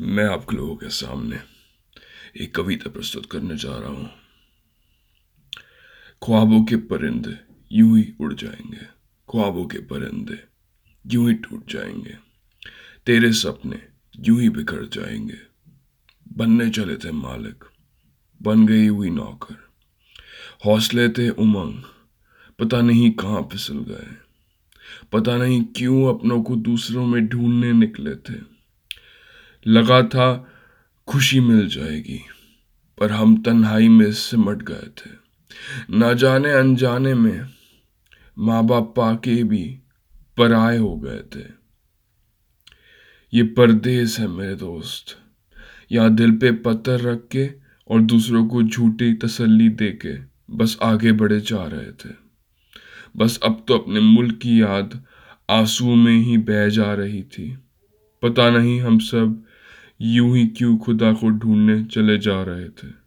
मैं आप लोगों के सामने एक कविता प्रस्तुत करने जा रहा हूँ। ख्वाबों के परिंदे यूँ ही उड़ जाएँगे। ख्वाबों के परिंदे यूँ ही टूट जाएँगे। तेरे सपने यूँ ही बिखर जाएँगे। बनने चले थे मालिक, बन गई हुई नौकर। हौसले थे उमंग, पता नहीं कहाँ फिसल गए। पता नहीं क्यों अपनों को दूसरों में ढूँढने निकले थे। लगा था खुशी मिल जाएगी, पर हम तन्हाई में सिमट गए थे। ना जाने अनजाने में माँ बाप पाके भी पराए हो गए थे। ये परदेस है मेरे दोस्त। यहाँ दिल पे पत्थर रख के और दूसरों को झूठी तसल्ली दे के बस आगे बढ़े जा रहे थे। बस अब तो अपने मुल्क की याद आँसू में ही बह जा रही थी। पता नहीं हम सब यूँ ही क्यों खुदा को ढूँढने चले जा रहे थे?